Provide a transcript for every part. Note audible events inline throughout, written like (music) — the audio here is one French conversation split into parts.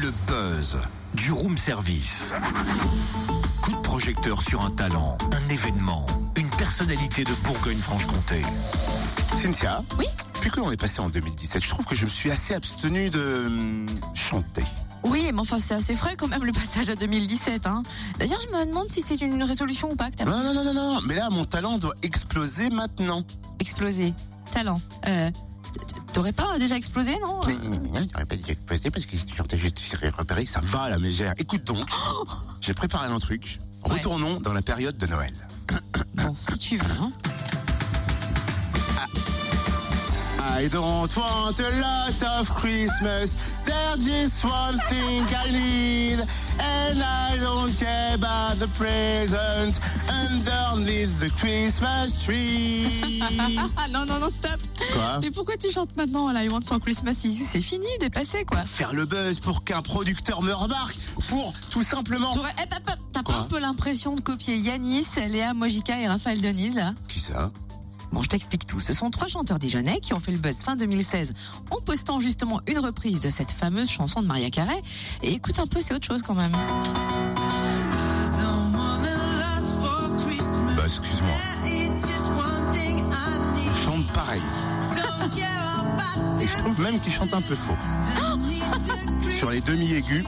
le buzz du room service. Coup de projecteur sur un talent, un événement, une personnalité de Bourgogne-Franche-Comté. Cynthia Oui Puis que l'on est passé en 2017, je trouve que je me suis assez abstenu de hum, chanter. Oui, mais enfin, c'est assez frais quand même le passage à 2017. Hein. D'ailleurs, je me demande si c'est une résolution ou pas que t'as Non, non, non, non, non, mais là, mon talent doit exploser maintenant. explosé. Talent. Euh, T'aurais pas déjà explosé, non non, non, pas dû exploser parce que si tu chantais, je te serais repéré, ça va à la mégère. Écoute donc, (gasps) j'ai préparé un truc. Retournons dans la période de Noël. Bon, si tu veux. Hein. I don't want a lot of Christmas. There's just one thing I need. And I don't care about the present underneath the Christmas tree. (laughs) Non, non, non, stop Quoi Mais pourquoi tu chantes maintenant là? I Want for Christmas is You C'est fini, dépassé quoi Faire le buzz pour qu'un producteur me remarque. Pour tout simplement. T'aurais- hop, hop, T'as pas Quoi un peu l'impression de copier Yanis, Léa Mojica et Raphaël Denise là? Qui ça? Bon, je t'explique tout. Ce sont trois chanteurs dijonnais qui ont fait le buzz fin 2016 en postant justement une reprise de cette fameuse chanson de Maria Carey. Et écoute un peu, c'est autre chose quand même. Bah, excuse-moi. Il chante pareil. Et je trouve même qu'il chante un peu faux. (laughs) Sur les demi-aigus.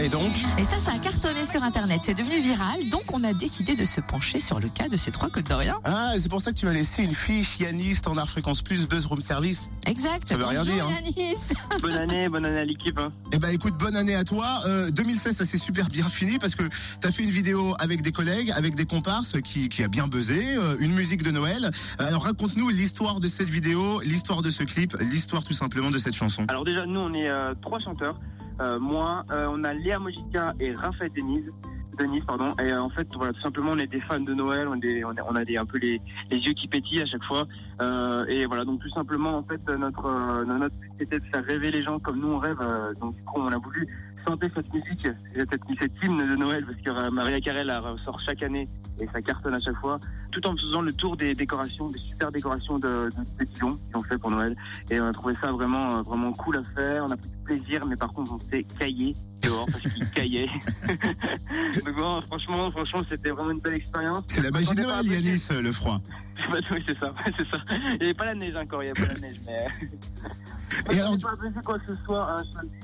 Et donc Et ça, ça a cartonné sur Internet. C'est devenu viral. Donc, on a décidé de se pencher sur le cas de ces trois Côtes d'Orient. Ah, c'est pour ça que tu m'as laissé une fiche Yanis, Standard Fréquence Plus, Buzz Room Service. Exact. Ça veut rien dire, hein. Yanis. (laughs) Bonne année, bonne année à l'équipe. hein. Eh ben écoute, bonne année à toi. Euh, 2016, ça s'est super bien fini parce que t'as fait une vidéo avec des collègues, avec des comparses qui, qui a bien buzzé, euh, une musique de Noël. Euh, Alors raconte-nous l'histoire de cette vidéo, l'histoire de ce clip, l'histoire tout simplement de cette chanson. Alors déjà, nous, on est euh, trois chanteurs. Euh, moi, euh, on a Léa Mojica et Raphaël Denise. Denise, pardon. Et euh, en fait, voilà, tout simplement, on est des fans de Noël. On, est des- on, est- on a des, un peu les, les yeux qui pétillent à chaque fois. Euh, et voilà, donc tout simplement, en fait, notre notre but c'était de faire rêver les gens comme nous on rêve. Donc du coup, on a voulu chanter cette musique, cette, cette hymne de Noël, parce que euh, Maria Carey la ressort chaque année et ça cartonne à chaque fois, tout en faisant le tour des décorations, des super décorations de, de pétillons qu'ils ont fait pour Noël. Et on a trouvé ça vraiment, euh, vraiment cool à faire. On a pris du plaisir, mais par contre, on s'est caillé dehors parce qu'il caillait. (laughs) Donc bon, franchement, franchement, c'était vraiment une belle expérience. C'est la magie de Noël, Yanis, euh, le froid. (laughs) Bah, oui, c'est ça, (laughs) c'est ça. Il n'y avait pas la neige encore, il n'y avait pas la neige, mais. euh, Et alors, pas apprécié quoi que ce soit un samedi.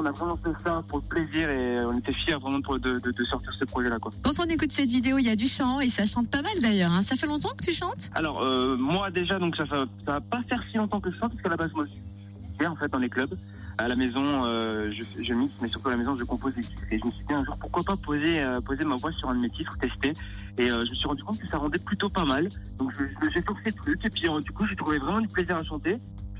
On a vraiment fait ça pour le plaisir et on était fiers vraiment de, de- de sortir ce projet-là, quoi. Quand on écoute cette vidéo, il y a du chant et ça chante pas mal d'ailleurs. hein. Ça fait longtemps que tu chantes? Alors, euh, moi déjà, donc ça, fait, ça va pas faire si longtemps que ça, parce qu'à la base, moi, je suis en fait dans les clubs. À la maison, euh, je, je mixe, mais surtout à la maison, je compose des titres. Et je me suis dit un jour, pourquoi pas poser, euh, poser ma voix sur un de mes titres, tester. Et je me suis rendu compte que ça rendait plutôt pas mal. Donc, je- je- j'ai forcé le truc. Et puis, du coup, j'ai trouvé vraiment du plaisir à chanter.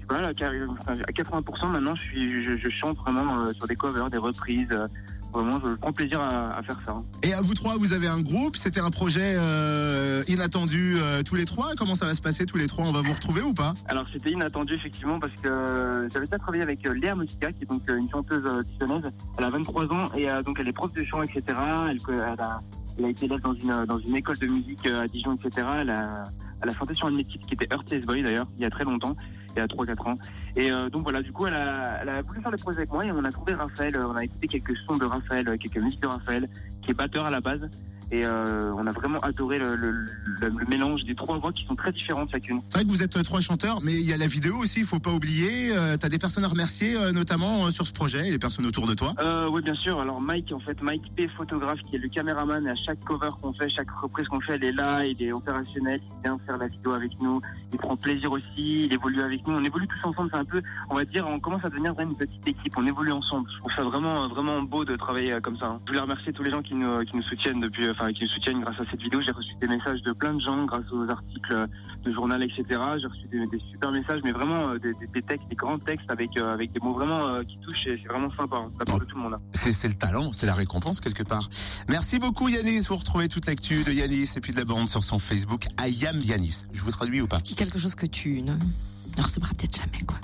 Voilà, car- à 80% maintenant, je, suis, je, je chante vraiment euh, sur des covers, des reprises. euh, vraiment, je prends plaisir à, à faire ça. et à vous trois, vous avez un groupe. C'était un projet euh, inattendu tous les trois? Comment ça va se passer tous les trois? On va vous retrouver ou pas? Alors c'était inattendu effectivement parce que j'avais déjà travaillé avec Léa Mojica qui est donc une chanteuse dijonnaise. Elle a 23 ans et donc elle est prof de chant etc. Elle, elle a, elle a été élève dans une, dans une école de musique à Dijon etc. Elle a, elle a chanté sur un titres qui était Earthless Boy d'ailleurs il y a très longtemps, il y a 3-4 ans. Et euh, donc voilà du coup elle a, voulu faire le projet avec moi et on a trouvé Raphaël, euh, on a écouté quelques sons de Raphaël, euh, quelques musiques de Raphaël qui est batteur à la base. Et euh, on a vraiment adoré le, le, le- le mélange des trois voix qui sont très différentes chacune. C'est vrai que vous êtes euh, trois chanteurs, mais il y a la vidéo aussi. Il faut pas oublier. Euh, T'as des personnes à remercier, euh, notamment euh, sur ce projet, et les personnes autour de toi. Euh, oui, bien sûr. Alors Mike, en fait, Mike P, photographe, qui est le caméraman, et à chaque cover qu'on fait, chaque reprise qu'on fait, il est là, il est opérationnel, il vient faire la vidéo avec nous, il prend plaisir aussi, il évolue avec nous. On évolue tous ensemble. C'est un peu, on va dire, on commence à devenir vraiment une petite équipe. On évolue ensemble. Je trouve ça vraiment, vraiment beau de travailler comme ça. hein. Je voulais remercier tous les gens qui nous, qui nous soutiennent depuis, enfin, qui nous soutiennent grâce à cette vidéo. J'ai reçu des messages de plein de gens grâce aux articles de journal, etc. J'ai reçu des, des super messages, mais vraiment euh, des, des- des textes, des grands textes avec, euh, avec des mots vraiment euh, qui touchent. et C'est vraiment sympa hein, de la part de tout le monde. hein. C'est c'est le talent, c'est la récompense quelque part. Merci beaucoup Yanis. Vous retrouvez toute l'actu de Yanis et puis de la bande sur son Facebook I am Yanis. Je vous traduis ou pas? Qui quelque chose que tu ne, ne recevras peut-être jamais, quoi?